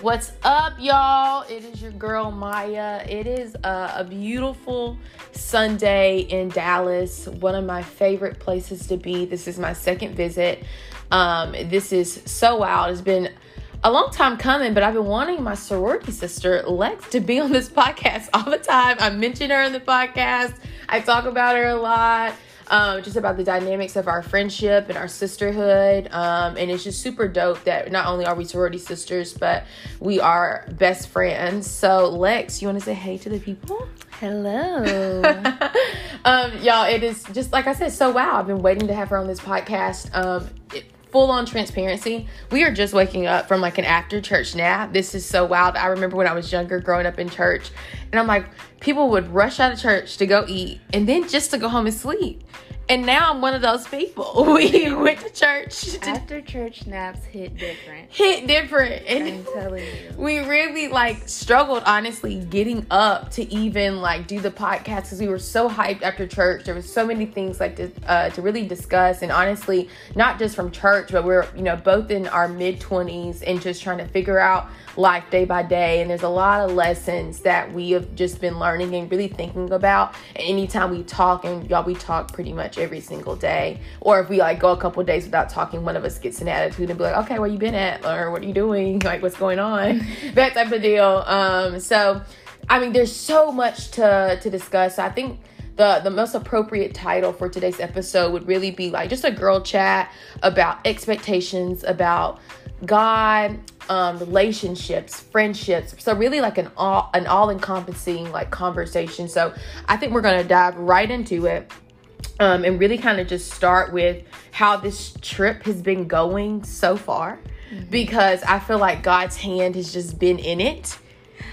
What's up, y'all? It is your girl Maya. It is a, a, beautiful Sunday in Dallas, one of my favorite places to be. This is my second visit. Um, this is so wild. It's been a long time coming, but I've been wanting my sorority sister, Lex, to be on this podcast all the time. I mention her in the podcast, I talk about her a lot um, just about the dynamics of our friendship and our sisterhood. Um, and it's just super dope that not only are we sorority sisters, but we are best friends. So, Lex, you want to say hey to the people? Hello. um, y'all, it is just like I said, so wow. I've been waiting to have her on this podcast. Um, it, full on transparency, we are just waking up from like an after church nap. This is so wild. I remember when I was younger growing up in church, and I'm like, people would rush out of church to go eat and then just to go home and sleep. And now I'm one of those people. We went to church. To After church naps hit different. Hit different. And I'm telling you. We really like struggled honestly getting up to even like do the podcast because we were so hyped after church. There was so many things like to uh, to really discuss and honestly not just from church, but we're you know both in our mid twenties and just trying to figure out life day by day. And there's a lot of lessons that we have just been learning and really thinking about. And anytime we talk, and y'all, we talk pretty much every single day. Or if we like go a couple days without talking, one of us gets an attitude and be like, okay, where you been at? Or what are you doing? Like, what's going on? that type of deal. Um, so, I mean, there's so much to, to discuss. I think the the most appropriate title for today's episode would really be like just a girl chat about expectations about God, um, relationships, friendships. So really like an all an all encompassing like conversation. So I think we're gonna dive right into it. Um, and really kind of just start with how this trip has been going so far mm-hmm. because I feel like God's hand has just been in it.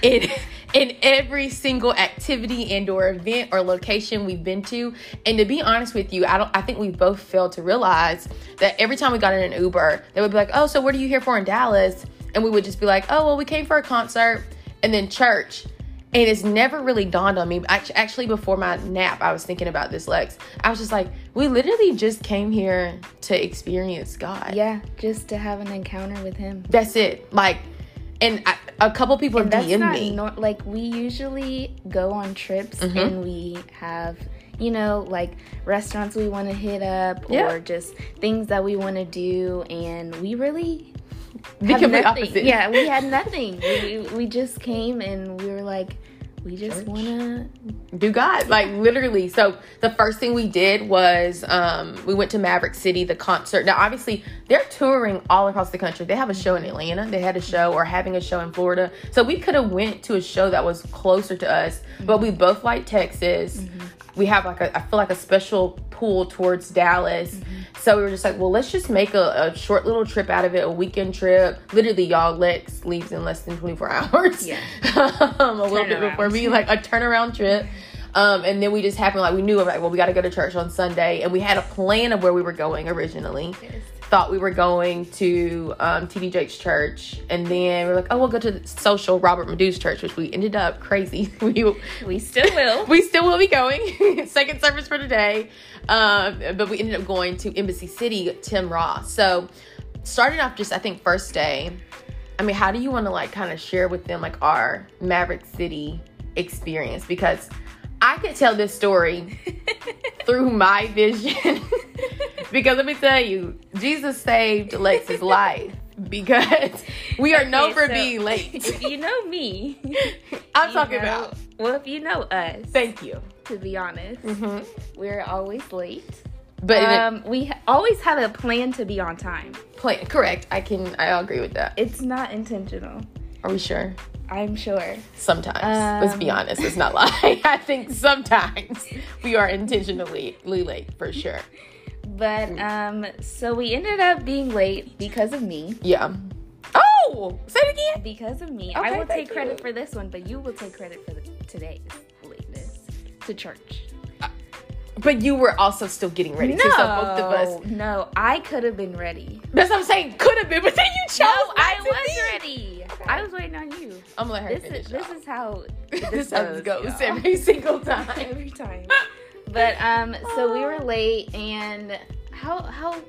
It in every single activity and or event or location we've been to. And to be honest with you, I don't I think we both failed to realize that every time we got in an Uber, they would be like, "Oh, so what are you here for in Dallas?" And we would just be like, "Oh, well, we came for a concert and then church." And it's never really dawned on me. Actually, before my nap, I was thinking about this, Lex. I was just like, we literally just came here to experience God. Yeah, just to have an encounter with Him. That's it. Like, and I, a couple people and DM me. Nor- like we usually go on trips mm-hmm. and we have you know like restaurants we want to hit up yeah. or just things that we want to do and we really have nothing. Opposite. Yeah, we had nothing. we, we just came and we were like we just want to do God, like literally. So the first thing we did was um, we went to Maverick City, the concert. Now, obviously, they're touring all across the country. They have a show in Atlanta. They had a show or having a show in Florida. So we could have went to a show that was closer to us, mm-hmm. but we both like Texas. Mm-hmm. We have like a, I feel like a special pull towards Dallas. Mm-hmm. So we were just like, well, let's just make a, a, short little trip out of it, a weekend trip. Literally, y'all, Lex leaves in less than 24 hours. Yeah. um, a little bit before me, like a turnaround trip. Um, and then we just happened, like, we knew, like, well, we got to go to church on Sunday. And we had a plan of where we were going originally. Yes thought we were going to um, TD Jakes' church, and then we are like, oh, we'll go to the social Robert Madu's church, which we ended up crazy. we we still will. we still will be going. Second service for today, um, but we ended up going to Embassy City, Tim Ross. So starting off, just I think first day. I mean, how do you want to like kind of share with them like our Maverick City experience? Because I could tell this story through my vision. because let me tell you, Jesus saved Lex's life because we are known for so being late. If you know me, I'm talking know, about. Well, if you know us, thank you. To be honest, mm-hmm. we're always late. But um, we always have a plan to be on time. Plan, correct. I can. I agree with that. It's not intentional. Are we sure? I'm sure. Sometimes. Um, Let's be um, honest. It's not lie. I think sometimes we are intentionally late for sure. But um, so we ended up being late because of me. Yeah. Oh, say it again. Because of me, okay, I will take credit you. for this one, but you will take credit for the, today's lateness to church. But you were also still getting ready. No, too, so both of us. No, I could have been ready. That's what I'm saying. Could have been, but then you chose. No, I was be. ready. I was waiting on you. I'm gonna let her this finish. Is, this is how this, this goes, goes every single time. every time. But um, so we were late, and how how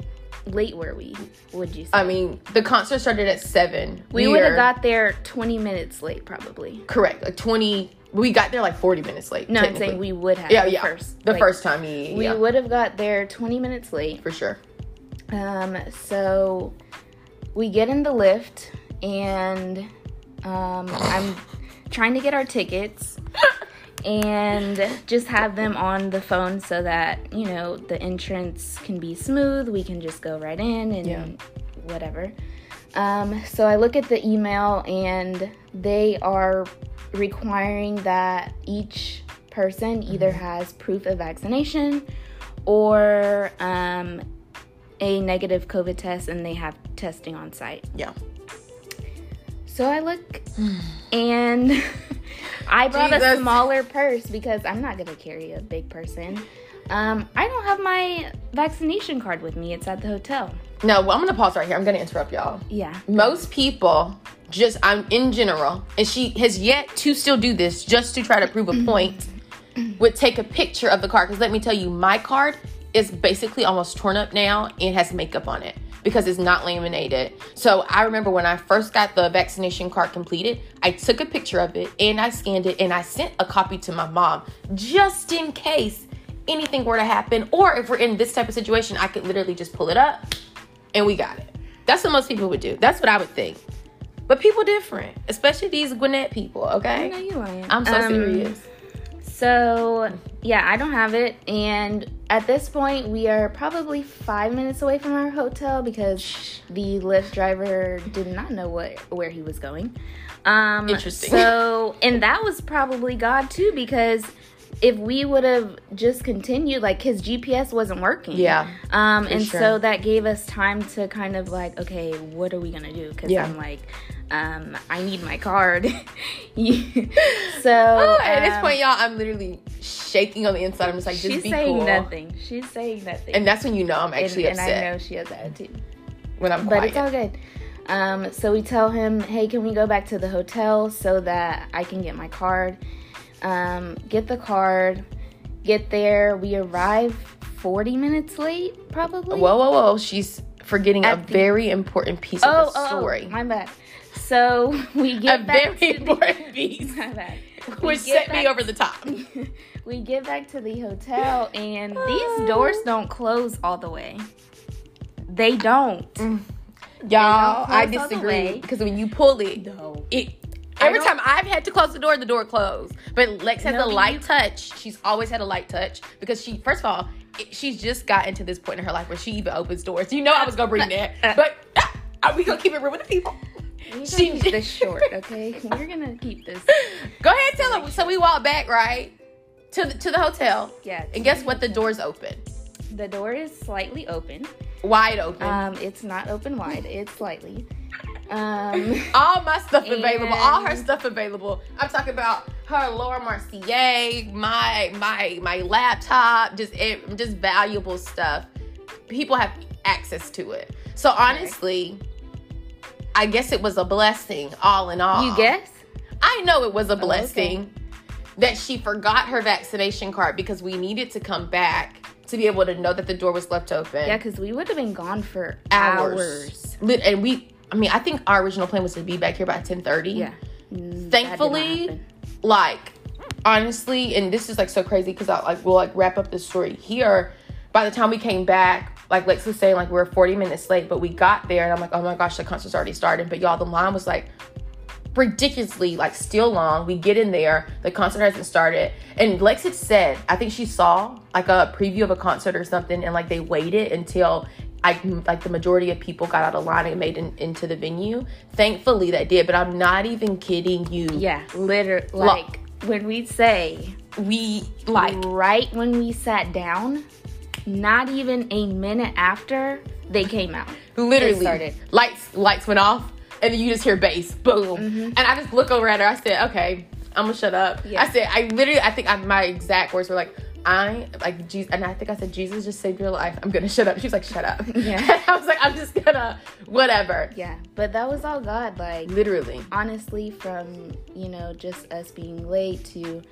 late were we? Would you say? I mean, the concert started at seven. we would have got there 20 minutes late, probably. correct like twenty. We got there like forty minutes late. No, I'm saying we would have. Yeah, yeah. First, the Like, first time, yeah, yeah, We would have got there 20 minutes late. for sure. Um, so we get in the Lyft, and um, I'm trying to get our tickets and just have them on the phone so that you know the entrance can be smooth. We can just go right in and Yeah. whatever. Um, so I look at the email, and they are requiring that each person either has proof of vaccination or um, a negative COVID test, and they have testing on site. Yeah. So I look, and I brought a smaller purse because I'm not gonna carry a big person. Um, I don't have my vaccination card with me. It's at the hotel. No, well, I'm gonna pause right here. I'm gonna interrupt y'all. Yeah. Most people just I'm in general, and she has yet to still do this just to try to prove a point. would take a picture of the card because let me tell you, my card is basically almost torn up now and has makeup on it because it's not laminated. So I remember when I first got the vaccination card completed, I took a picture of it and I scanned it and I sent a copy to my mom just in case anything were to happen or if we're in this type of situation, I could literally just pull it up and we got it. That's what most people would do. That's what I would think. But people different, especially these Gwinnett people, Okay, I know you lying. I'm so Um, serious. So yeah, I don't have it, and at this point, we are probably five minutes away from our hotel because the Lyft driver did not know what where he was going. Um, Interesting. So, and that was probably God too, because if we would have just continued, like his GPS wasn't working. Yeah, Um, and sure. so that gave us time to kind of like, okay, what are we gonna do? Because Yeah. I'm like, um, I need my card. So Oh, at this um, point, y'all, I'm literally shaking on the inside. I'm just like, just she's be saying cool. nothing. She's saying nothing. And that's when you know I'm actually and, and. I know she has attitude. when I'm quiet. But it's all good. Um, so we tell him, hey, can we go back to the hotel so that I can get my card? Um, get the card, get there. We arrive 40 minutes late, probably. whoa, whoa, whoa. She's forgetting a the- very important piece oh, of the oh, story. oh, my bad. So we a get back very to the- important piece, my bad. which get set me over the top. we get back to the hotel and these doors don't close all the way. They don't. Mm. Y'all, close I all the disagree because when you pull it, No. it I every time I've had to close the door, the door closed. But Lex has No, a light touch. She's always had a light touch because she, first of all, it, she's just gotten to this point in her life where she even opens doors. You know, I was gonna bring that, but ah, are we gonna keep it real with the people? She- keep this short, okay? We're gonna keep this. Go ahead, tell them. So we walk back right to the, to the hotel, Yeah. and guess what? The door's open, The door is slightly open. wide open. Um, it's not open wide. It's slightly. Um, all my stuff available, all her stuff available. I'm talking about her Laura Mercier, my my my laptop, just it, just valuable stuff. People have access to it. So honestly, I guess it was a blessing, all in all. you guess? I know it was a okay. blessing that she forgot her vaccination card because we needed to come back to be able to know that the door was left open. Yeah, because we would have been gone for hours. hours. And we, I mean, I think our original plan was to be back here by ten thirty. Yeah. That did not Thankfully, like honestly, and this is like so crazy because I like we'll like wrap up the story here. By the time we came back, like Lex was saying, like we were 40 minutes late, but we got there and I'm like, oh my gosh, the concert's already started. But y'all, the line was like ridiculously like still long. We get in there, the concert hasn't started, and Lex had said, I think she saw like a preview of a concert or something, and like they waited until like like the majority of people got out of line and made in, into the venue. Thankfully, that did. But I'm not even kidding you. Yeah, literally. Like when we say we like right when we sat down, not even a minute after they came out. literally started. lights lights went off and then you just hear bass boom Mm-hmm. and i just look over at her i said okay i'm gonna shut up Yeah. i said i literally i think I, my exact words were like i like jesus and i think i said jesus just saved your life i'm gonna shut up she was like shut up Yeah. i was like i'm just gonna whatever Yeah, but that was all God. Like literally honestly, from you know just us being late to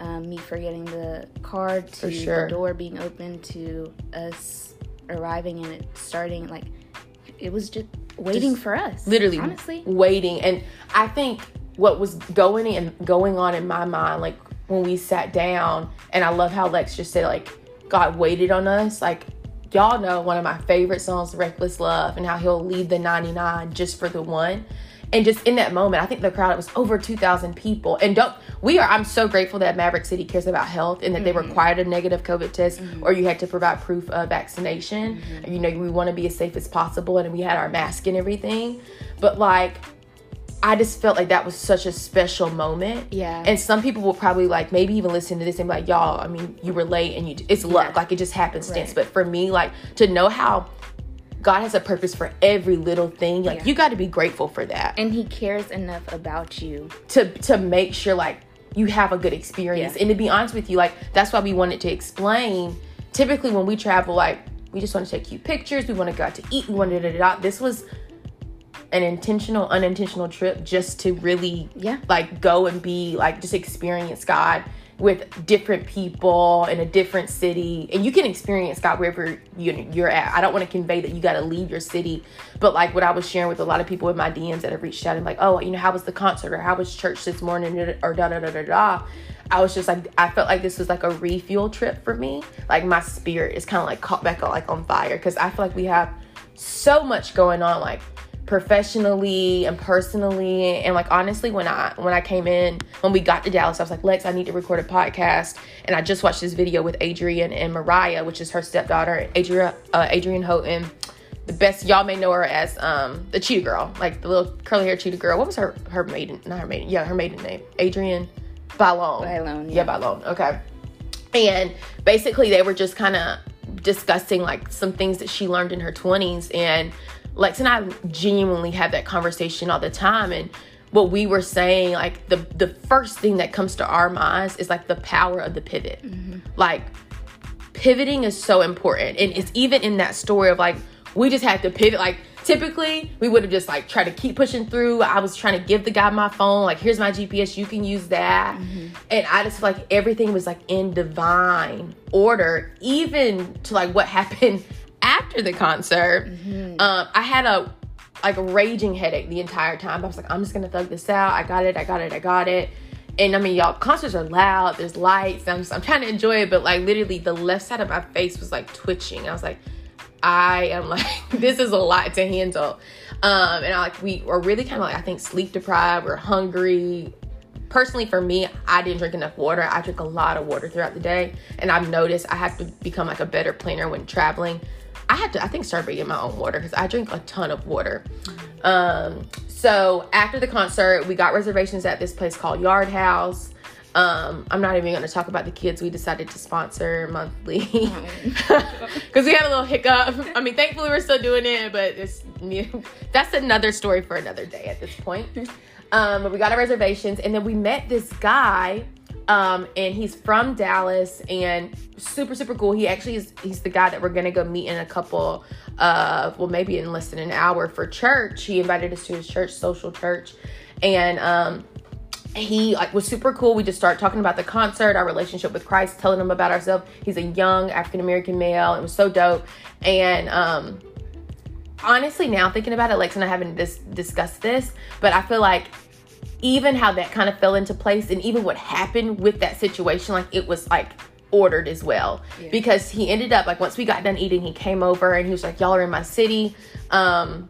um, me forgetting the card to sure. the door being open to us arriving and it starting like it was just waiting Just for us. literally honestly. waiting and i think what was going and going on in my mind like when we sat down and i love how lex just said like god waited on us. Like y'all know one of my favorite songs reckless love and how he'll leave the 99 just for the one. And just in that moment i think the crowd it was over 2000 people. And don't we are i'm so grateful that maverick city cares about health and that they mm-hmm. required a negative covid test mm-hmm. or you had to provide proof of vaccination. Mm-hmm. You know we want to be as safe as possible and we had our mask and everything. But like I just felt like that was such a special moment. Yeah. And some people will probably like maybe even listen to this and be like, y'all, I mean, you were late and you it's luck, Yeah. like it just happenstance. Right. But for me, like to know how God has a purpose for every little thing, like Yeah. you got to be grateful for that. and he cares enough about you. to to make sure like you have a good experience. Yeah. And to be honest with you, like that's why we wanted to explain. Typically, when we travel, like we just want to take cute pictures. We want to go out to eat. We want to da da da. This was an intentional, unintentional trip just to really Yeah. like go and be like just experience God with different people in a different city and you can experience God wherever you, you're at. I don't want to convey that you got to leave your city, but like what I was sharing with a lot of people in my DMs that have reached out and like, oh, you know, how was the concert or how was church this morning or da da da da da. I was just like, I felt like this was like a refuel trip for me. Like my spirit is kind of like caught back on like on fire because I feel like we have so much going on, like professionally and personally and like honestly when i when i came in when we got to dallas i was like lex i need to record a podcast and i just watched this video with adrienne and mariah which is her stepdaughter adrienne uh, adrienne houghton the best y'all may know her as um the cheetah girl like the little curly hair cheetah girl what was her her maiden not her maiden yeah her maiden name adrienne Bailon. Bailon, yeah yeah. Bailon. okay and basically they were just kind of discussing like some things that she learned in her 20s and lex and i genuinely have that conversation all the time and what we were saying like the the first thing that comes to our minds is like the power of the pivot. Mm-hmm. Like pivoting is so important and it's even in that story of like we just had to pivot. Like typically we would have just like tried to keep pushing through. I was trying to give the guy my phone like here's my gps you can use that. Mm-hmm. And i just feel like everything was like in divine order even to like what happened after the concert um i had a like a raging headache the entire time i was like i'm just gonna thug this out i got it i got it i got it and I mean, y'all, concerts are loud. There's lights. I'm just, I'm trying to enjoy it, but like literally, the left side of my face was like twitching. I was like, I am like, this is a lot to handle. Um, and I like, we were really kind of like, I think sleep deprived. We're hungry. Personally, for me, I didn't drink enough water. I drink a lot of water throughout the day, and I've noticed I have to become like a better planner when traveling. I had to, I think, start bringing my own water because I drink a ton of water. Um, so after the concert, we got reservations at this place called Yard House. Um, I'm not even going to talk about the kids we decided to sponsor monthly because we had a little hiccup. I mean, thankfully we're still doing it, but it's new. That's another story for another day at this point. Um, but we got our reservations, and then we met this guy, um, and he's from Dallas and super super cool. He actually is he's the guy that we're gonna go meet in a couple of well maybe in less than an hour for church. He invited us to his church, social church, and um, he like was super cool. We just started talking about the concert, our relationship with Christ, telling him about ourselves. He's a young African American male. It was so dope. And um honestly now thinking about it, Lex and I haven't dis- discussed this, but I feel like even how that kind of fell into place and even what happened with that situation, like it was like ordered as well. Because he ended up like once we got done eating, he came over and he was like, Y'all are in my city. Um,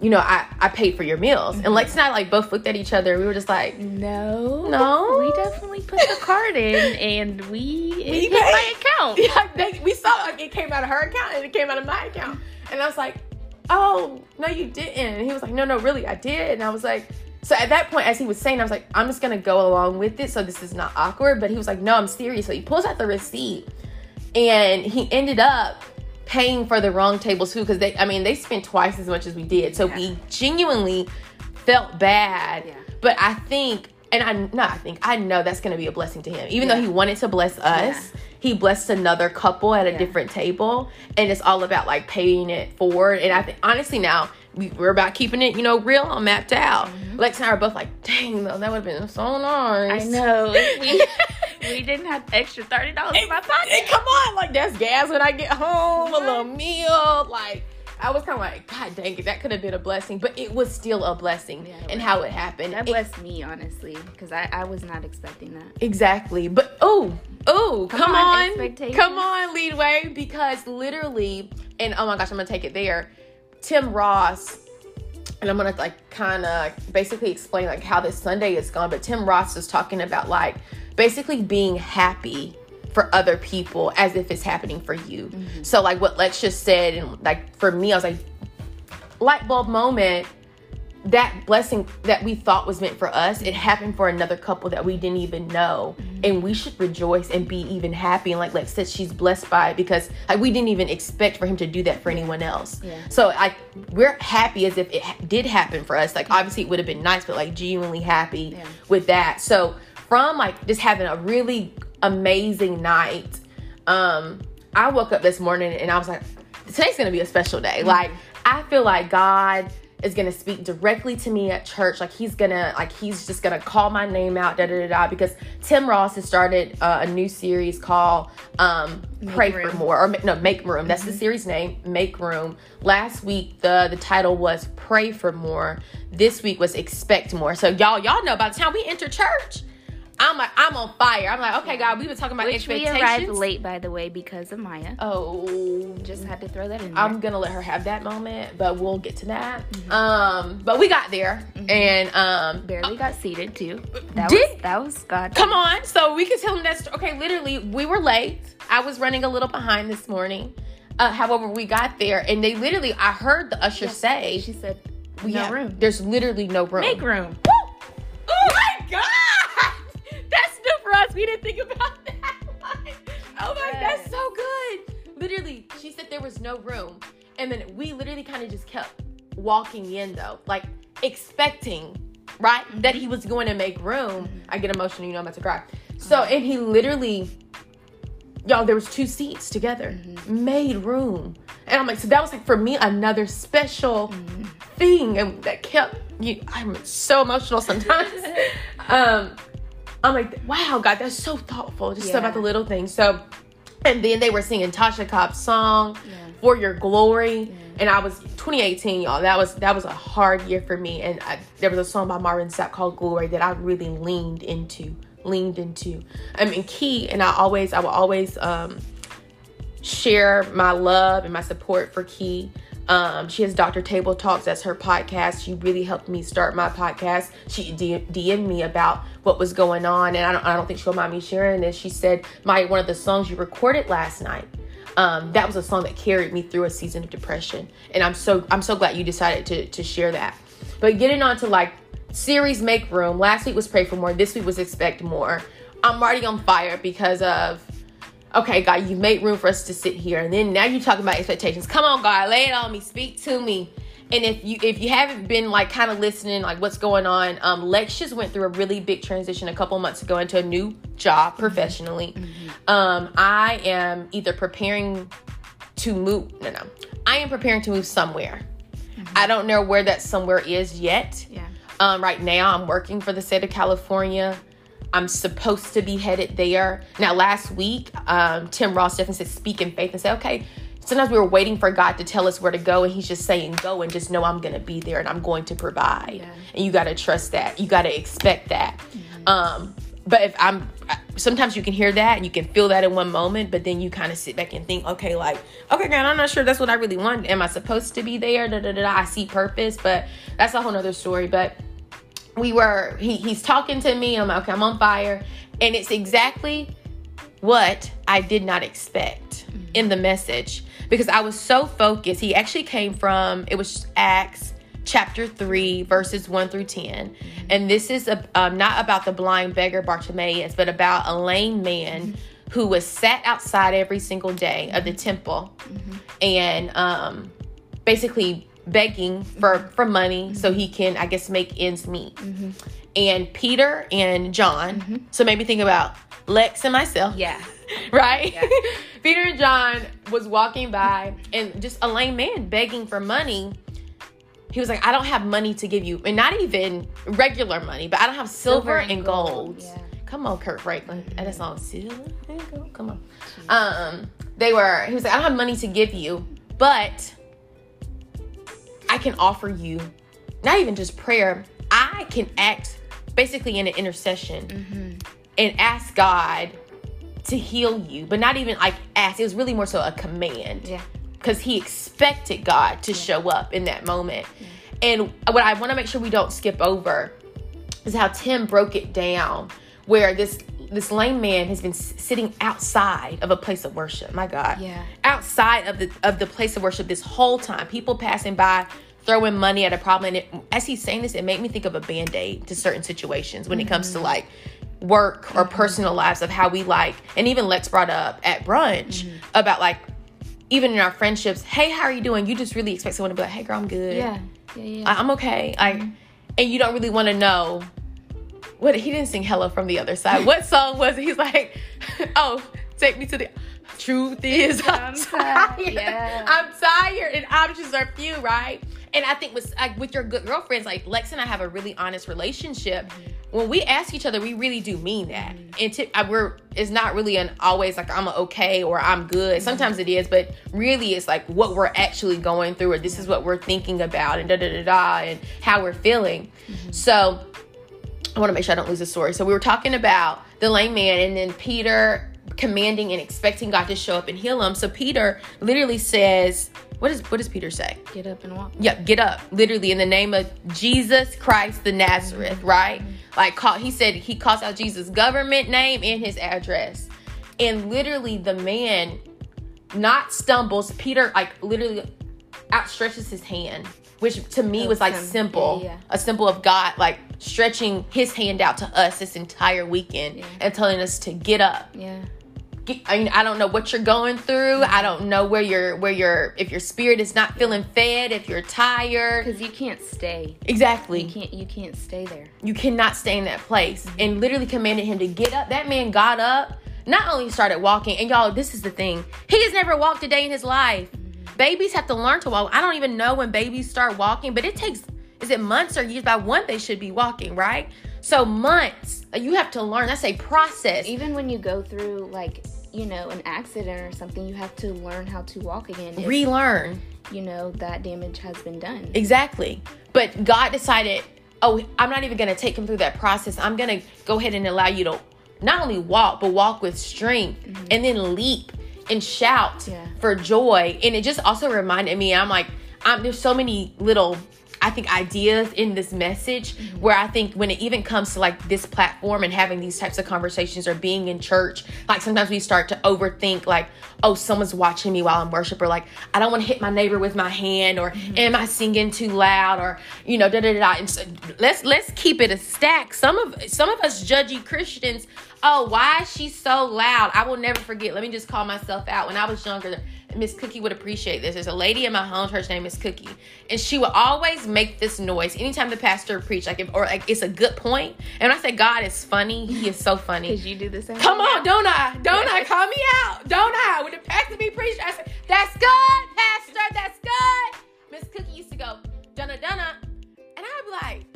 you know, I, I paid for your meals. And Lex and I like both looked at each other. We were just like, No. No? We definitely put the card in and we, We hit paid. my account. yeah, they, we saw like it came out of her account and it came out of my account. And I was like, oh, no, you didn't. And he was like, no, no, really, I did. And I was like, so at that point, as he was saying, I was like, I'm just gonna go along with it so this is not awkward. But he was like, no, I'm serious. So he pulls out the receipt and he ended up paying for the wrong table's food because they, I mean, they spent twice as much as we did. So we genuinely felt bad. Yeah. But I think, and I not I think I know that's going to be a blessing to him. Even though he wanted to bless us, he blessed another couple at a Yeah. different table, and it's all about like paying it forward. And I think honestly now we're about keeping it, you know, real and mapped out. Mm-hmm. Lex and I are both like, dang, though, that would have been so nice. I know. We, we didn't have extra thirty dollars in my pocket. And come on, like that's gas when I get home, a little mm-hmm. meal. Like I was kind of like, God dang it, that could have been a blessing, but it was still a blessing Yeah, and how it happened. That It- blessed me honestly, because I, I was not expecting that. Exactly. But oh, oh, come, Come on, on. Come on, leadway. Because literally, and oh my gosh, I'm gonna take it there. Tim Ross, and I'm gonna like kind of basically explain like how this Sunday is gone. But Tim Ross is talking about like basically being happy for other people as if it's happening for you. Mm-hmm. So like what Lex just said, and like for me, I was like, light bulb moment that blessing that we thought was meant for us, it happened for another couple that we didn't even know. And we should rejoice and be even happy. And like Lex said, she's blessed by it because like we didn't even expect for him to do that for anyone else. Yeah. So like we're happy as if it did happen for us. Like obviously it would have been nice, but like genuinely happy Yeah. with that. So from like just having a really amazing night, um, I woke up this morning and I was like, today's gonna be a special day. Like I feel like God is gonna speak directly to me at church. Like he's gonna like he's just gonna call my name out, da da da da. Because Tim Ross has started uh, a new series called um, "Pray for More" or no, "Make Room." That's the series name, "Make Room." Last week the the title was "Pray for More." This week was "Expect More." So y'all y'all know by the time we enter church. I'm like I'm on fire. I'm like, okay, God, we were talking about Which we expectations. arrived late, by the way, because of Maya. Oh, Just had to throw that in there. I'm gonna let her have that moment, but we'll get to that. Um, but we got there, and um, barely got seated too. That Did- was that was God. come on, so we can tell them that. Okay, literally, we were late. I was running a little behind this morning. Uh, however, we got there, and they literally, I heard the usher say, She said, "We "No have- room. There's literally no room. Make room." Woo! Oh my god! For us. We didn't think about that. oh my, that's so good. Literally, she said there was no room, and then we literally kind of just kept walking in though, like expecting, right, that he was going to make room. Mm-hmm. I get emotional, you know, I'm about to cry. So, mm-hmm. and he literally, y'all, there was two seats together, mm-hmm. made room, and I'm like, so that was like for me another special thing, and that kept you. I'm so emotional sometimes. um, I'm like, wow, God, that's so thoughtful, just Yeah. about the little things. So, and then they were singing Tasha Cobbs' song Yeah. "For Your Glory," and I was 2018, y'all. That was that was a hard year for me, and I, there was a song by Marvin Sapp called "Glory" that I really leaned into, leaned into. I mean, Key, and I always, I will always um, share my love and my support for Key. Um, she has Dr. Table Talks. That's her podcast. She really helped me start my podcast. She DM'd me about what was going on, and I don't, I don't think she'll mind me sharing this. She said, "My one of the songs you recorded last night, um, that was a song that carried me through a season of depression, and I'm so I'm so glad you decided to to share that." But getting on to like series make room. Last week was pray for more. This week was expect more. I'm already on fire because of okay, God, you made room for us to sit here, and then now you're talking about expectations. Come on, God, lay it on me, speak to me. And if you if you haven't been like kind of listening, like what's going on, um, Lex just went through a really big transition a couple months ago into a new job professionally. Um, I am either preparing to move. No, no, I am preparing to move somewhere. I don't know where that somewhere is yet. Yeah. Um, right now, I'm working for the state of California. I'm supposed to be headed there. Now, last week, um, Tim Ross definitely said, speak in faith and say, okay, sometimes we were waiting for God to tell us where to go, and He's just saying, go and just know I'm going to be there and I'm going to provide. Yeah. And you got to trust that. You got to expect that. Um, but if I'm, sometimes you can hear that and you can feel that in one moment, but then you kind of sit back and think, okay, like, okay, God, I'm not sure that's what I really want. Am I supposed to be there? Da, da, da, da. I see purpose, but that's a whole nother story. But we were he, he's talking to me i'm like okay i'm on fire. And it's exactly what i did not expect in the message because i was so focused. He actually came from it was acts chapter 3 verses 1 through 10 and this is a, um, not about the blind beggar bartimaeus but about a lame man who was sat outside every single day of the temple. And um, basically begging for for money so he can i guess make ends meet and peter and john so maybe think about lex and myself Yeah. right Yeah. peter and john was walking by and just a lame man begging for money he was like i don't have money to give you and not even regular money but i don't have silver, and gold Yeah. come on, Kirk Franklin. And that song, Silver. There you go. Come on. Um, they were. He was like, I don't have money to give you, but I can offer you not even just prayer. I can act basically in an intercession mm-hmm. and ask God to heal you, but not even like ask. It was really more so a command Yeah. because he expected God to show up in that moment. And what I want to make sure we don't skip over is how Tim broke it down, where this this lame man has been sitting outside of a place of worship. My God, Yeah. outside of the of the place of worship this whole time. People passing by. Throwing money at a problem, and it, as he's saying this, it made me think of a band aid to certain situations when it comes to mm-hmm. like work or mm-hmm. personal lives of how we like, and even Lex brought up at brunch mm-hmm. about like even in our friendships, hey, how are you doing? You just really expect someone to be like, hey, girl, I'm good. Yeah. Yeah. Yeah. I- I'm okay. Like, and you don't really want to know what he didn't sing "Hello" from the other side. What song was it? He's like, oh, take me to the. Truth is, I'm, I'm tired. tired. Yeah. I'm tired, and options are few, right? And I think with like with your good girlfriends, like Lex and I have a really honest relationship. Mm-hmm. When we ask each other, we really do mean that. Mm-hmm. And tip, I, we're it's not really an always like I'm okay or I'm good. Mm-hmm. Sometimes it is, but really it's like what we're actually going through, or this is what we're thinking about, and da da da da, and how we're feeling. So I want to make sure I don't lose the story. So we were talking about the lame man, and then Peter commanding and expecting God to show up and heal him. So Peter literally says, "What does what does Peter say? Get up and walk. Yeah, get up, literally in the name of Jesus Christ the Nazareth, right? Like call, he said he calls out Jesus' government name and his address, and literally the man not stumbles. Peter like literally outstretches his hand, which to me was like sim- simple, yeah, yeah. a symbol of God like stretching his hand out to us this entire weekend Yeah. and telling us to get up. Yeah. Get- I mean, I don't know what you're going through. I don't know where you're, where you're, if your spirit is not feeling fed, if you're tired. Because you can't stay. Exactly. You can't. You can't stay there. You cannot stay in that place. Mm-hmm. And literally commanded him to get up. That man got up, not only started walking, and y'all, this is the thing. He has never walked a day in his life. Babies have to learn to walk. I don't even know when babies start walking, but it takes, is it months or years? By one, they should be walking, right? So months, uh, you have to learn. That's a process. Even when you go through like you know an accident or something, you have to learn how to walk again. If, Relearn. you know that damage has been done. Exactly. But God decided, oh, I'm not even going to take him through that process. I'm going to go ahead and allow you to not only walk, but walk with strength mm-hmm. and then leap and shout Yeah. for joy. And it just also reminded me, I'm like, I'm, there's so many little, I think, ideas in this message mm-hmm. where I think when it even comes to like this platform and having these types of conversations or being in church, like sometimes we start to overthink, like, oh, someone's watching me while I'm worship, or like, I don't want to hit my neighbor with my hand, or mm-hmm. am I singing too loud, or you know, da da da. da. And so let's let's keep it a stack. Some of some of us judgy Christians. Oh, why is she so loud? I will never forget. Let me just call myself out. When I was younger, Miss Cookie would appreciate this. There's a lady in my home church named Miss Cookie, and she would always make this noise anytime the pastor preached, like if or like it's a good point. And when I say God is funny, He is so funny. Because you do the same. Come on, don't I? Don't I? Call me out. Don't I? When the pastor be preaching, I say, That's good, Pastor, that's good. Miss Cookie used to go, Dunna Dunna. And I'd be like,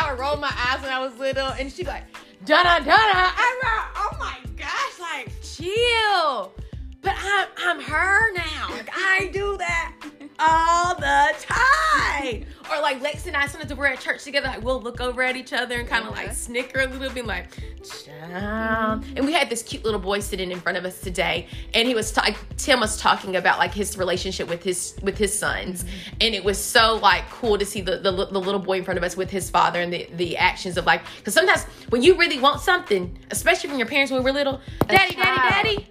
I would roll my eyes when I was little, and she'd be like, Dunna Dunna. I'm like, oh my gosh, like, chill. But I'm I'm her now. Like I do that all the time. Or like Lex and I sometimes we're at church together, like we'll look over at each other and kind of like snicker a little bit, like, child. And we had this cute little boy sitting in front of us today, and he was ta- Tim was talking about like his relationship with his with his sons, mm-hmm. and it was so like cool to see the, the the little boy in front of us with his father and the the actions of like because sometimes when you really want something, especially from your parents when we were little, daddy, daddy, child. daddy,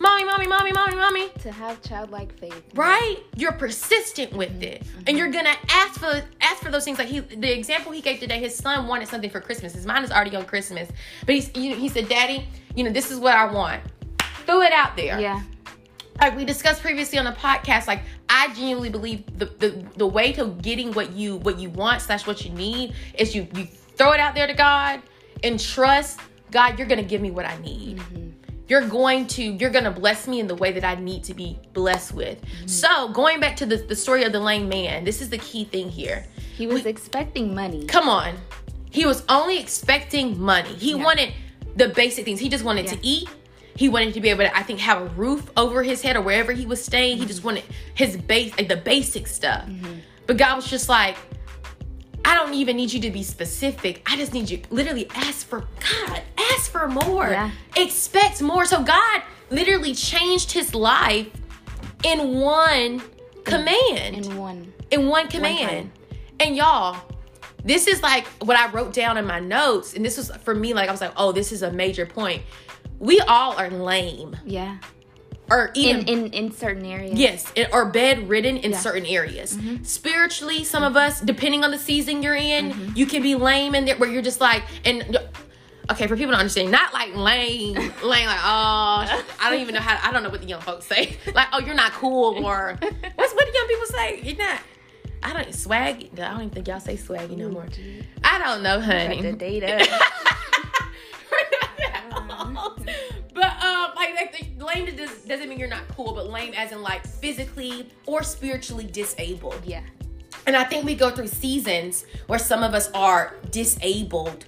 mommy, mommy, mommy, mommy, mommy. To have childlike faith. right? You're persistent with it. Mm-hmm. And you're gonna ask for ask for those things. Like he the example he gave today his son wanted something for christmas. His mind is already on christmas. But he's you know, he said daddy you know this is what i want. Throw it out there. Yeah. like we discussed previously on the podcast like i genuinely believe the, the the way to getting what you what you want slash what you need is you you throw it out there to god and trust god you're gonna give me what i need mm-hmm. You're going to you're going to bless me in the way that i need to be blessed with so going back to the, the story of the lame man this is the key thing here He was expecting money. come on he was only expecting money he Yeah. wanted the basic things. He just wanted Yeah. to eat. He wanted to be able to, I think, have a roof over his head or wherever he was staying. He just wanted his base, like the basic stuff. Mm-hmm. But God was just like, I don't even need you to be specific. I just need you literally ask for God, ask for more. Yeah. Expect more. So God literally changed his life in one command. In one. In one command. time. and y'all, this is like what I wrote down in my notes. And this was for me, like I was like, oh, this is a major point. We all are lame. Yeah. Or even In in in certain areas. Yes, it- or bedridden in Yeah. certain areas. Mm-hmm. Spiritually, some of us, depending on the season you're in, mm-hmm. you can be lame in there where you're just like, and okay, for people to understand, not like lame, lame, like oh, I don't even know how. I don't know what the young folks say. Like, oh, you're not cool, or what's what do young people say? You're not. I don't swag. I don't even think y'all say swaggy no more. I don't know, honey. The data. lame does, doesn't mean you're not cool, but lame as in like physically or spiritually disabled. yeah. And I think we go through seasons where some of us are disabled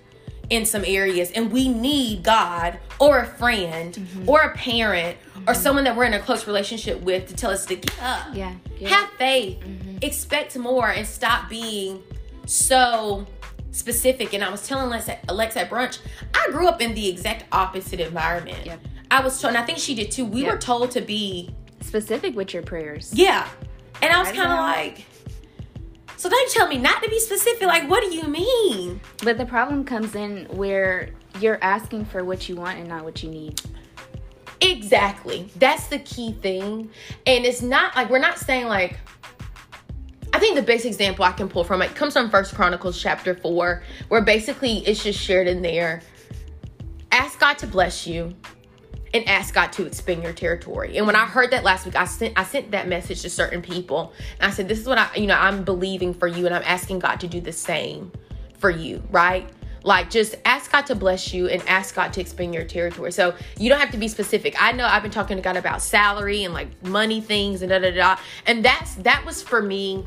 in some areas and we need God or a friend Mm-hmm. or a parent or someone that we're in a close relationship with to tell us to get up. Yeah. yeah. Have faith. Expect more and stop being so specific. And I was telling Alexa, Alexa at brunch, I grew up in the exact opposite environment. Yep. I was told, and I think she did too. We Yep. were told to be, Specific with your prayers. yeah. And I was kind of like, so don't tell me not to be specific. Like, what do you mean? But the problem comes in where you're asking for what you want and not what you need. Exactly. That's the key thing. And it's not like we're not saying like I think the best example I can pull from it comes from First Chronicles chapter 4, where basically it's just shared in there. Ask God to bless you and ask God to expand your territory. And when I heard that last week, I sent I sent that message to certain people. And I said, This is what I, you know, I'm believing for you, and I'm asking God to do the same for you, right? Like just ask God to bless you and ask God to expand your territory. So you don't have to be specific. I know I've been talking to God about salary and like money things and da da da. And that's that was for me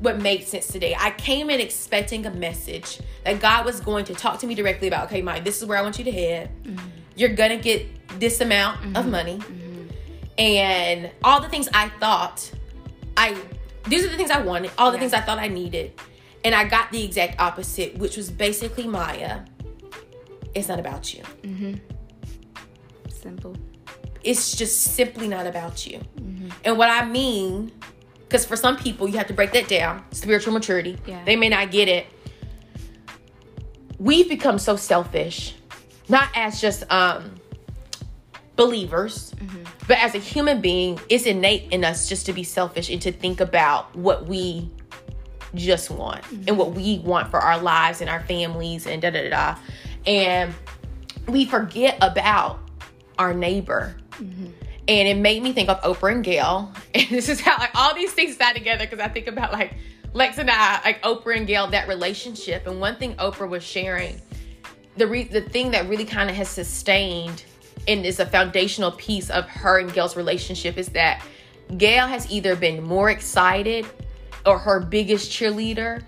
what made sense today. I came in expecting a message that God was going to talk to me directly about, okay, Mike, this is where I want you to head. Mm-hmm. You're gonna get this amount of mm-hmm. money. Mm-hmm. And all the things I thought I these are the things I wanted, all the Yeah. things I thought I needed. And I got the exact opposite, which was basically Maya. It's not about you. Mm-hmm. Simple. It's just simply not about you. And what I mean, because for some people, you have to break that down spiritual maturity. Yeah. They may not get it. We've become so selfish, not as just um, believers, mm-hmm. but as a human being, it's innate in us just to be selfish and to think about what we just want and mm-hmm. what we want for our lives and our families and da da da. da. And we forget about our neighbor. Mm-hmm. And it made me think of Oprah and Gayle. And this is how like all these things tie together because I think about like Lex and I, like Oprah and Gayle, that relationship. And one thing Oprah was sharing, the re- the thing that really kind of has sustained and is a foundational piece of her and Gayle's relationship is that Gayle has either been more excited or her biggest cheerleader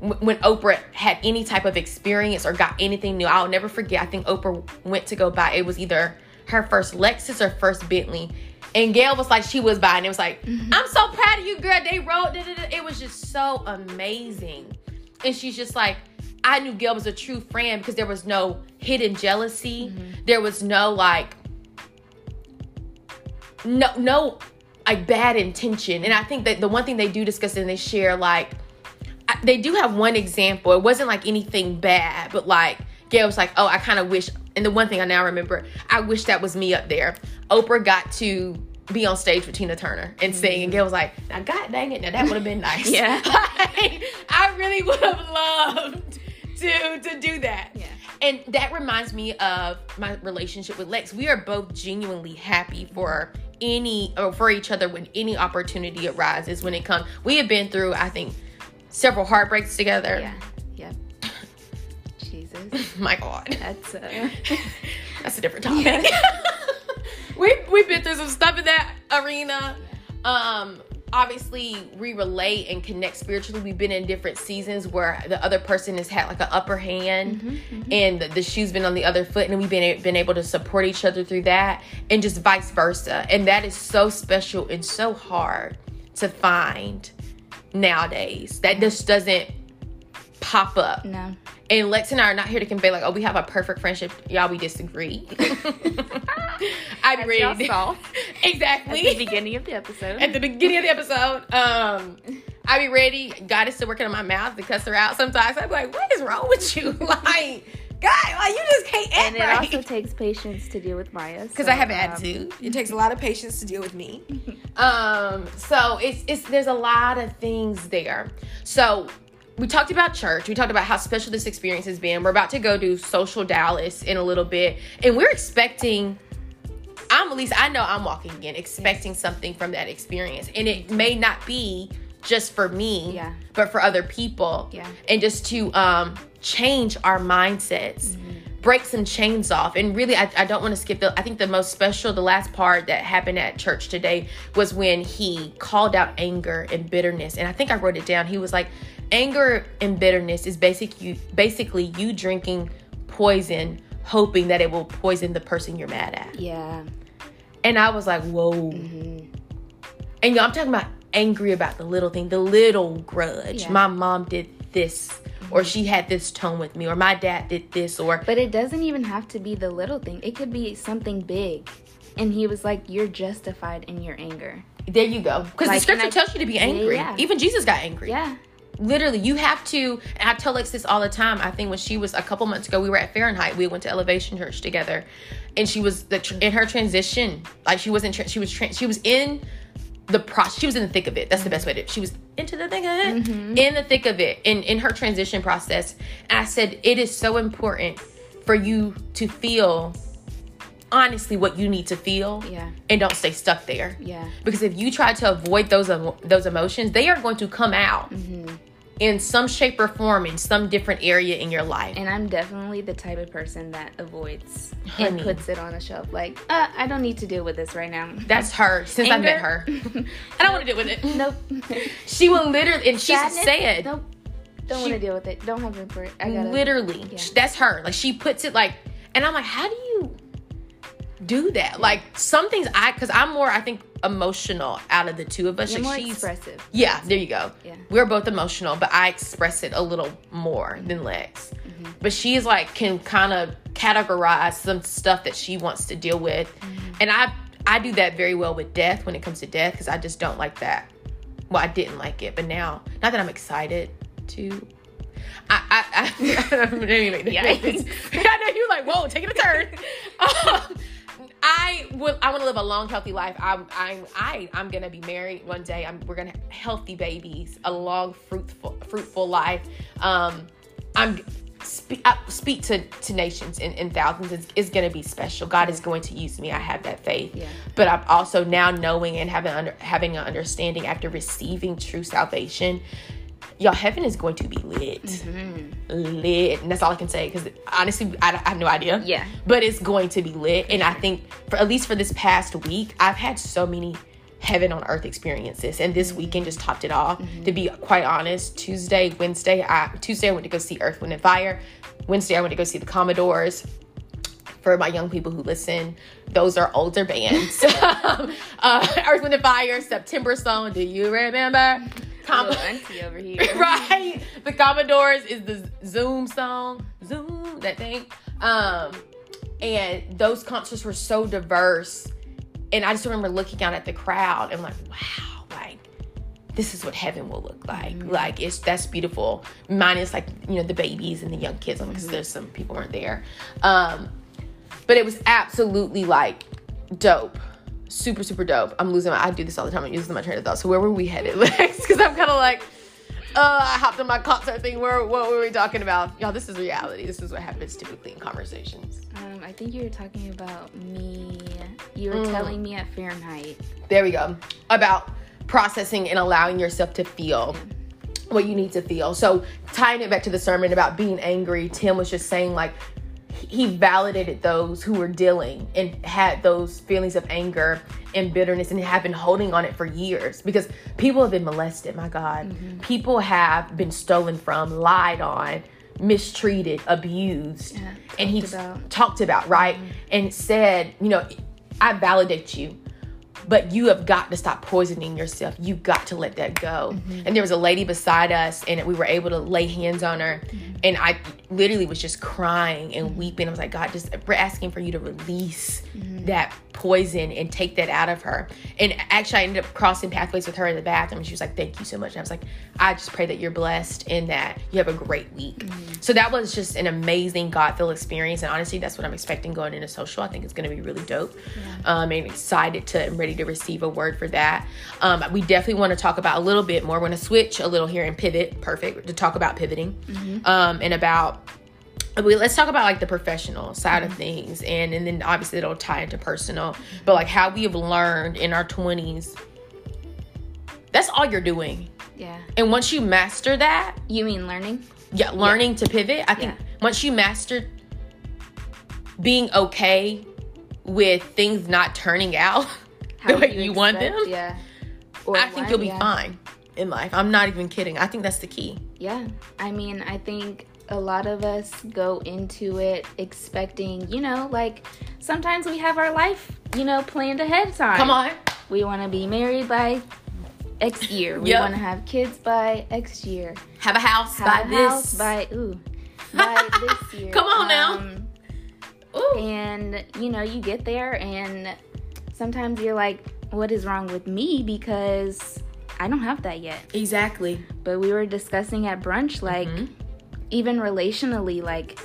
when Oprah had any type of experience or got anything new. I'll never forget. I think Oprah went to go buy it was either her first Lexus or first Bentley. And Gayle was like, she was buying. It was like, mm-hmm. I'm so proud of you, girl. They wrote da, da, da." it. was just so amazing. And she's just like, I knew Gayle was a true friend because there was no hidden jealousy. Mm-hmm. There was no like no no like bad intention. And i think that the one thing they do discuss and they share like I- they do have one example. It wasn't like anything bad but like gayle was like oh i kind of wish and the one thing i now remember i wish that was me up there. Oprah got to be on stage with tina turner and sing and mm-hmm. gayle was like now god dang it now that would have been nice. Yeah. Like, i really would have loved to to do that Yeah. and that reminds me of my relationship with Lex. We are both genuinely happy for any or for each other when any opportunity arises when it comes. We have been through, I think, several heartbreaks together. Yeah. Yep. Jesus. My God. That's uh That's a different topic. we we've been through some stuff in that arena. Um, obviously we relate and connect spiritually. We've been in different seasons where the other person has had like an upper hand, Mm-hmm, and the, the shoe's been on the other foot, and we've been been able to support each other through that, and just vice versa. And that is so special and so hard to find nowadays. That just doesn't pop up. No. And Lex and I are not here to convey like, oh, we have a perfect friendship. Y'all, we disagree. I'm As ready. y'all exactly. At the beginning of the episode. At the beginning of the episode, um, I be ready. God is still working on my mouth to cuss her out sometimes. I'm like, what is wrong with you? like, God, like you just can't act and it right. also takes patience to deal with Maya. because so, I have an um, attitude. It takes a lot of patience to deal with me. um, so it's it's there's a lot of things there. So we talked about church. We talked about how special this experience has been. We're about to go do social Dallas in a little bit, and we're expecting. I'm at least I know I'm walking again, expecting something from that experience, and it may not be just for me, Yeah. but for other people, Yeah. and just to um change our mindsets Mm-hmm. break some chains off and really I, I don't want to skip the i think the most special the last part that happened at church today was when he called out anger and bitterness and i think i wrote it down he was like anger and bitterness is basic you basically you drinking poison hoping that it will poison the person you're mad at Yeah. and i was like whoa Mm-hmm. and y'all i'm talking about angry about the little thing the little grudge Yeah. my mom did this or she had this tone with me or my dad did this or But it doesn't even have to be the little thing. It could be something big. And he was like, You're justified in your anger. There you go. Because Like, the scripture I- tells you to be angry. Yeah. Even Jesus got angry. Yeah. Literally, you have to. And I tell Lex this all the time. I think when she was a couple months ago, we were at Fahrenheit. We went to Elevation Church together, and she was the tr- in her transition. Like she wasn't. She was. She was in the process. She was in the thick of it. That's the best way to. She was into the thick of it. Mm-hmm. In the thick of it. In in her transition process. And I said it is so important for you to feel honestly what you need to feel Yeah. and don't stay stuck there Yeah. because if you try to avoid those emo- those emotions they are going to come out Mm-hmm. In some shape or form in some different area in your life And I'm definitely the type of person that avoids Honey. and puts it on a shelf. Like, uh, I don't need to deal with this right now. that's her since i met her i don't want to deal with it nope. she will literally and she said Nope. Don't want to deal with it. Don't have room for it. I gotta. literally Yeah. that's her like she puts it like and i'm like how do you do that like some things i because i'm more i think emotional out of the two of us You're like more she's expressive. Yeah, there you go. Yeah. We're both emotional, but I express it a little more than Lex. Mm-hmm. But she's like can kind of categorize some stuff that she wants to deal with. Mm-hmm. And I I do that very well with death when it comes to death because I just don't like that. Well, I didn't like it, but now not that I'm excited to I, I, I, I know you're like, whoa, taking a turn. Um, I would, I want to live a long, healthy life. I'm, I'm, I, I'm gonna be married one day. I'm, we're gonna have healthy babies, a long, fruitful, fruitful life. Um, I'm speak, I speak to to nations and, in thousands. It's, it's gonna be special. God is going to use me. I have that faith. Yeah. But I'm also now knowing and having under, having an understanding after receiving true salvation. Y'all, heaven is going to be lit, lit, and that's all I can say. Because honestly, I, I have no idea. Yeah. but it's going to be lit, and I think for at least for this past week, I've had so many heaven on earth experiences, and this weekend just topped it off. To be quite honest, Tuesday, Wednesday, I Tuesday I went to go see Earth, Wind, and Fire. Wednesday I went to go see the Commodores for my young people who listen, those are older bands. um, uh, Earth, Wind, and Fire, September song. Do you remember? Com- auntie over here. right. The Commodores is the Zoom song. Zoom, that thing. Um, and those concerts were so diverse. And I just remember looking out at the crowd and like, wow, like this is what heaven will look like. Like it's that's beautiful. Minus like, you know, the babies and the young kids, because there's some people weren't there. Um, but it was absolutely like dope. Super, super dope. I'm losing my I do this all the time. I'm losing my train of thought. So where were we headed, Lex? Because I'm kind of like, uh, I hopped on my concert thing. Where what were we talking about? Y'all, this is reality. This is what happens typically in conversations. Um, I think you were talking about me. You were Mm. telling me at Fahrenheit. There we go. About processing and allowing yourself to feel what you need to feel. So tying it back to the sermon about being angry, Tim was just saying like he validated those who were dealing and had those feelings of anger and bitterness and have been holding on it for years because people have been molested my god. Mm-hmm. People have been stolen from lied on mistreated abused Yeah, and he about. talked about right? Mm-hmm. And said you know i validate you but you have got to stop poisoning yourself. You've got to let that go. Mm-hmm. And there was a lady beside us, and we were able to lay hands on her. Mm-hmm. And I literally was just crying and mm-hmm. weeping. I was like, God, just we're asking for you to release that poison and take that out of her. And actually, I ended up crossing pathways with her in the bathroom. And she was like, Thank you so much. And I was like, I just pray that you're blessed and that you have a great week. So that was just an amazing God filled experience. And honestly, that's what I'm expecting going into social. I think it's going to be really dope. Um, and excited to and ready to receive a word for that. Um, we definitely want to talk about a little bit more. We're going to switch a little here and pivot. Perfect to talk about pivoting um, and about we, let's talk about like the professional side of things and and then obviously it'll tie into personal but like how we have learned in our 20s that's all you're doing Yeah. and once you master that You mean learning? yeah learning to pivot i think Yeah. once you master being okay with things not turning out the way you, want them Yeah. Or i think you'll be yeah. fine in life i'm not even kidding i think that's the key Yeah. I mean, I think a lot of us go into it expecting, you know, like sometimes we have our life, you know, planned ahead of time. come on We want to be married by X year. We Yep. want to have kids by X year. have a house Have by a this house by ooh by this year. Come on now. Um, Ooh. and you know you get there and sometimes you're like what is wrong with me because i don't have that yet exactly but we were discussing at brunch like Mhm. even relationally like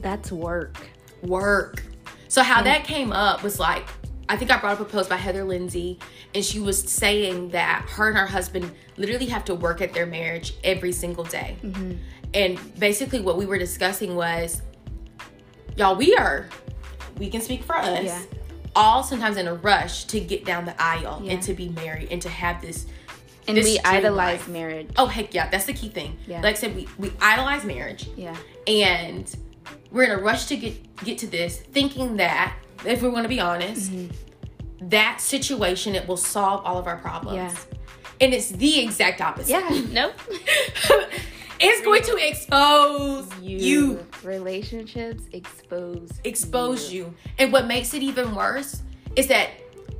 that's work work. So how that came up was like I think I brought up a post by Heather Lindsay, and she was saying that her and her husband literally have to work at their marriage every single day. And basically, what we were discussing was, y'all, we are, we can speak for us, Yeah. All sometimes in a rush to get down the aisle Yeah. and to be married and to have this. and This we idolize life. marriage Oh heck yeah, that's the key thing. Yeah. Like I said, we we idolize marriage yeah and we're in a rush to get get to this thinking that if we want to be honest mm-hmm. that situation it will solve all of our problems Yeah. and it's the exact opposite yeah nope it's going to expose you, relationships expose expose you. and what makes it even worse is that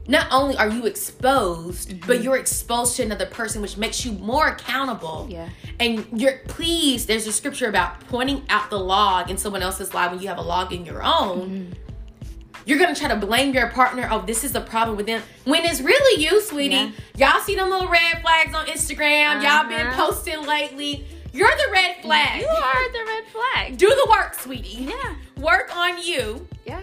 not only are you exposed but you're exposed to another person which makes you more accountable. Yeah. And you're please there's a scripture about pointing out the log in someone else's life when you have a log in your own. You're gonna try to blame your partner. Oh this is the problem with them. When it's really you sweetie. Y'all see them little red flags on instagram. Y'all been Uh-huh. posting lately you're the red flag. You are the red flag. Do the work sweetie. Yeah. Work on you. Yeah.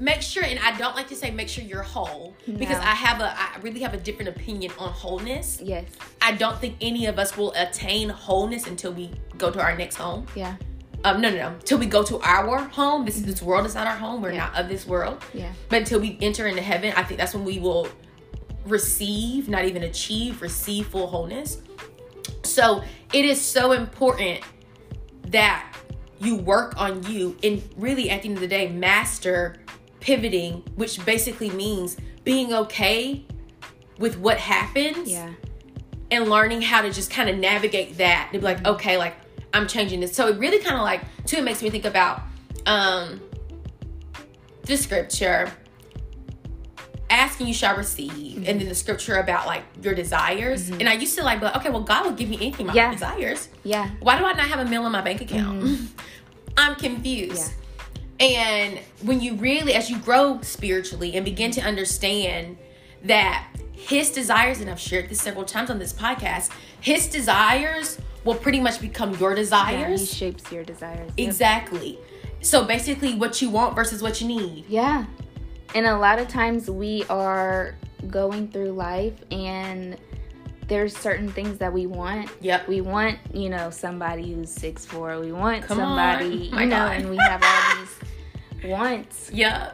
Make sure and i don't like to say make sure you're whole because i have a i really have a different opinion on wholeness. Yes. I don't think any of us will attain wholeness until we go to our next home. Yeah. Um no no no. Till we go to our home. This is this world is not our home. We're Yeah. not of this world. Yeah. But until we enter into heaven i think that's when we will receive not even achieve receive full wholeness so it is so important that you work on you and really at the end of the day master pivoting which basically means being okay with what happens yeah. and learning how to just kind of navigate that to be like okay like i'm changing this. So it really kind of like too it makes me think about um the scripture asking you shall receive and then the scripture about like your desires. Mm-hmm. And i used to like but okay well god will give me anything my Yeah. desires. Yeah. Why do i not have a mill in my bank account? Mm-hmm. I'm confused. Yeah. and when you really as you grow spiritually and begin to understand that his desires and i've shared this several times on this podcast his desires will pretty much become your desires yeah he shapes your desires. Yep. exactly. So basically what you want versus what you need. Yeah. And a lot of times we are going through life and there's certain things that we want. Yep. We want, you know, somebody who's six four. We want Come somebody, you know, and we have all these wants. yeah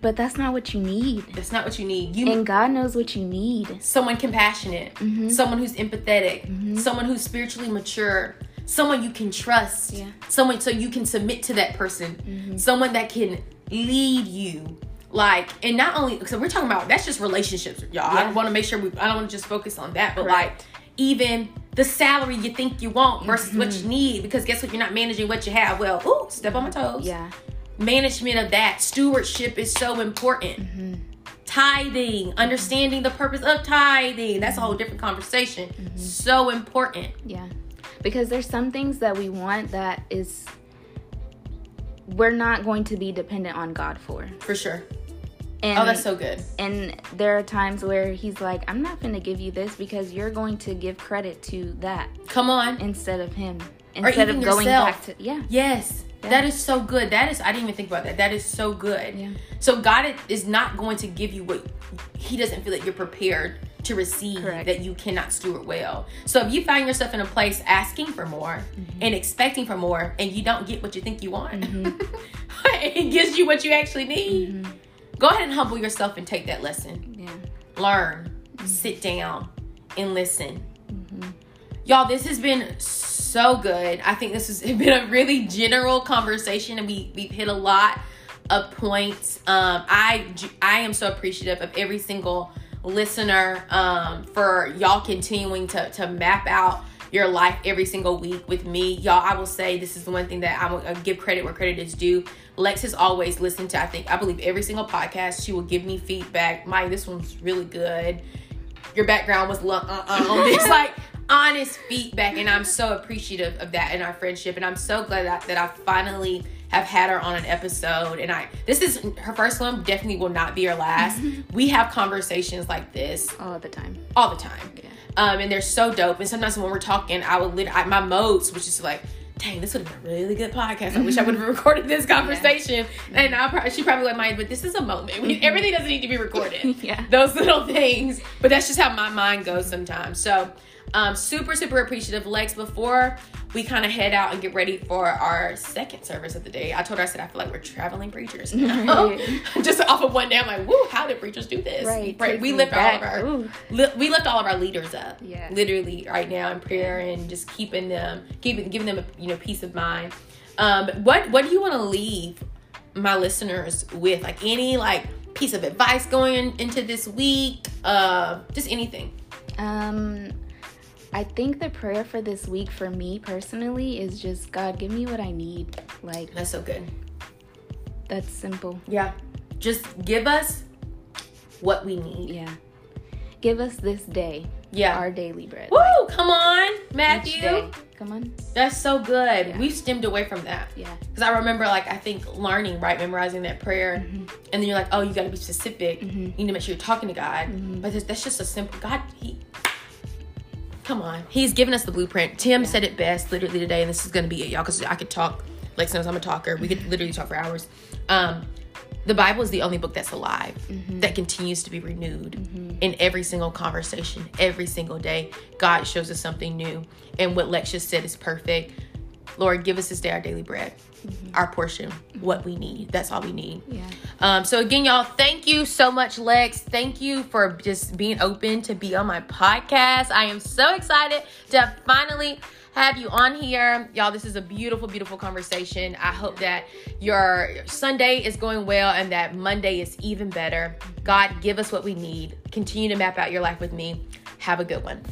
But that's not what you need. that's not what you need you And God knows what you need. someone compassionate, Mm-hmm. someone who's empathetic, Mm-hmm. someone who's spiritually mature, someone you can trust. Yeah. Someone so you can submit to that person. Mm-hmm. Someone that can lead you. Like, and not only so we're talking about that's just relationships, y'all. I want to make sure we I don't want to just focus on that, but Correct. like even the salary you think you want versus what Mm-hmm. you need because guess what you're not managing what you have well ooh step on my toes Yeah. management of that stewardship is so important Mm-hmm. tithing understanding the purpose of tithing that's a whole different conversation Mm-hmm. so important Yeah. Because there's some things that we want that is we're not going to be dependent on God for. for sure And oh that's so good and there are times where he's like, I'm not going to give you this because you're going to give credit to that come on instead of him. Instead even of going yourself. back to yeah. yes Yeah. that is so good that is i didn't even think about that that is so good Yeah. so god is not going to give you what he doesn't feel that you're prepared to receive Correct. that you cannot steward well so if you find yourself in a place asking for more Mm-hmm. and expecting for more and you don't get what you think you want it gives you what you actually need go ahead and humble yourself and take that lesson Yeah. learn, sit down, and listen. Y'all, this has been so good. I think this has been a really general conversation, and we we've hit a lot of points. Um, I I am so appreciative of every single listener um, for y'all continuing to to map out your life every single week with me. Y'all, I will say this is the one thing that I will uh, give credit where credit is due. Lex has always listened to, I think, I believe every single podcast. She will give me feedback. Mike, this one's really good. Your background was lo- uh-uh on this. like, honest feedback. And I'm so appreciative of that in our friendship. And I'm so glad that, that I finally have had her on an episode. And I, this is her first one, definitely will not be her last. we have conversations like this All the time. all the time. Yeah. Um, and they're so dope. And sometimes when we're talking, I would lit I, my modes, which is like, dang, this would have been a really good podcast. I wish I would have recorded this conversation. And I probably she probably wouldn't mind, but this is a moment. We, everything doesn't need to be recorded. Yeah. Those little things. But that's just how my mind goes sometimes. So um, super, super appreciative. Lex, before we kind of head out and get ready for our second service of the day, I told her I said I feel like we're traveling preachers. Right. just off of one day, I'm like, woo, how did preachers do this? Right, Right. We lift all of our li- we lift all of our leaders up. Yeah. Literally right now in prayer and just keeping them, keeping giving them a you know peace of mind. Um, what what do you want to leave my listeners with? Like any like piece of advice going into this week? Uh, just anything. Um, I think the prayer for this week for me personally is just God, give me what I need. Like That's so good. that's simple. Yeah. Just give us what we need. Yeah. Give us this day Yeah. our daily bread. Woo! Come on, Matthew. Come on. That's so good. Yeah. We've stemmed away from that. Yeah. Because I remember, like, I think learning, right? Memorizing that prayer. Mm-hmm. And then you're like, oh, you got to be specific. Mhm. You need to make sure you're talking to God. Mm-hmm. But that's, that's just a simple, God, He, come on. He's given us the blueprint. Tim said it best literally today, and this is going to be it, y'all, because I could talk. Lex knows I'm a talker. We could literally talk for hours. Um, the Bible is the only book that's alive Mm-hmm. that continues to be renewed in every single conversation, every single day. God shows us something new. And what Lex just said is perfect. Lord, give us this day our daily bread, our portion, what we need. That's all we need. Yeah. Um, so again, y'all, thank you so much, Lex. Thank you for just being open to be on my podcast. I am so excited to finally have you on here. Y'all, this is a beautiful, beautiful conversation. I hope that your Sunday is going well and that Monday is even better. God, give us what we need. Continue to map out your life with me. Have a good one.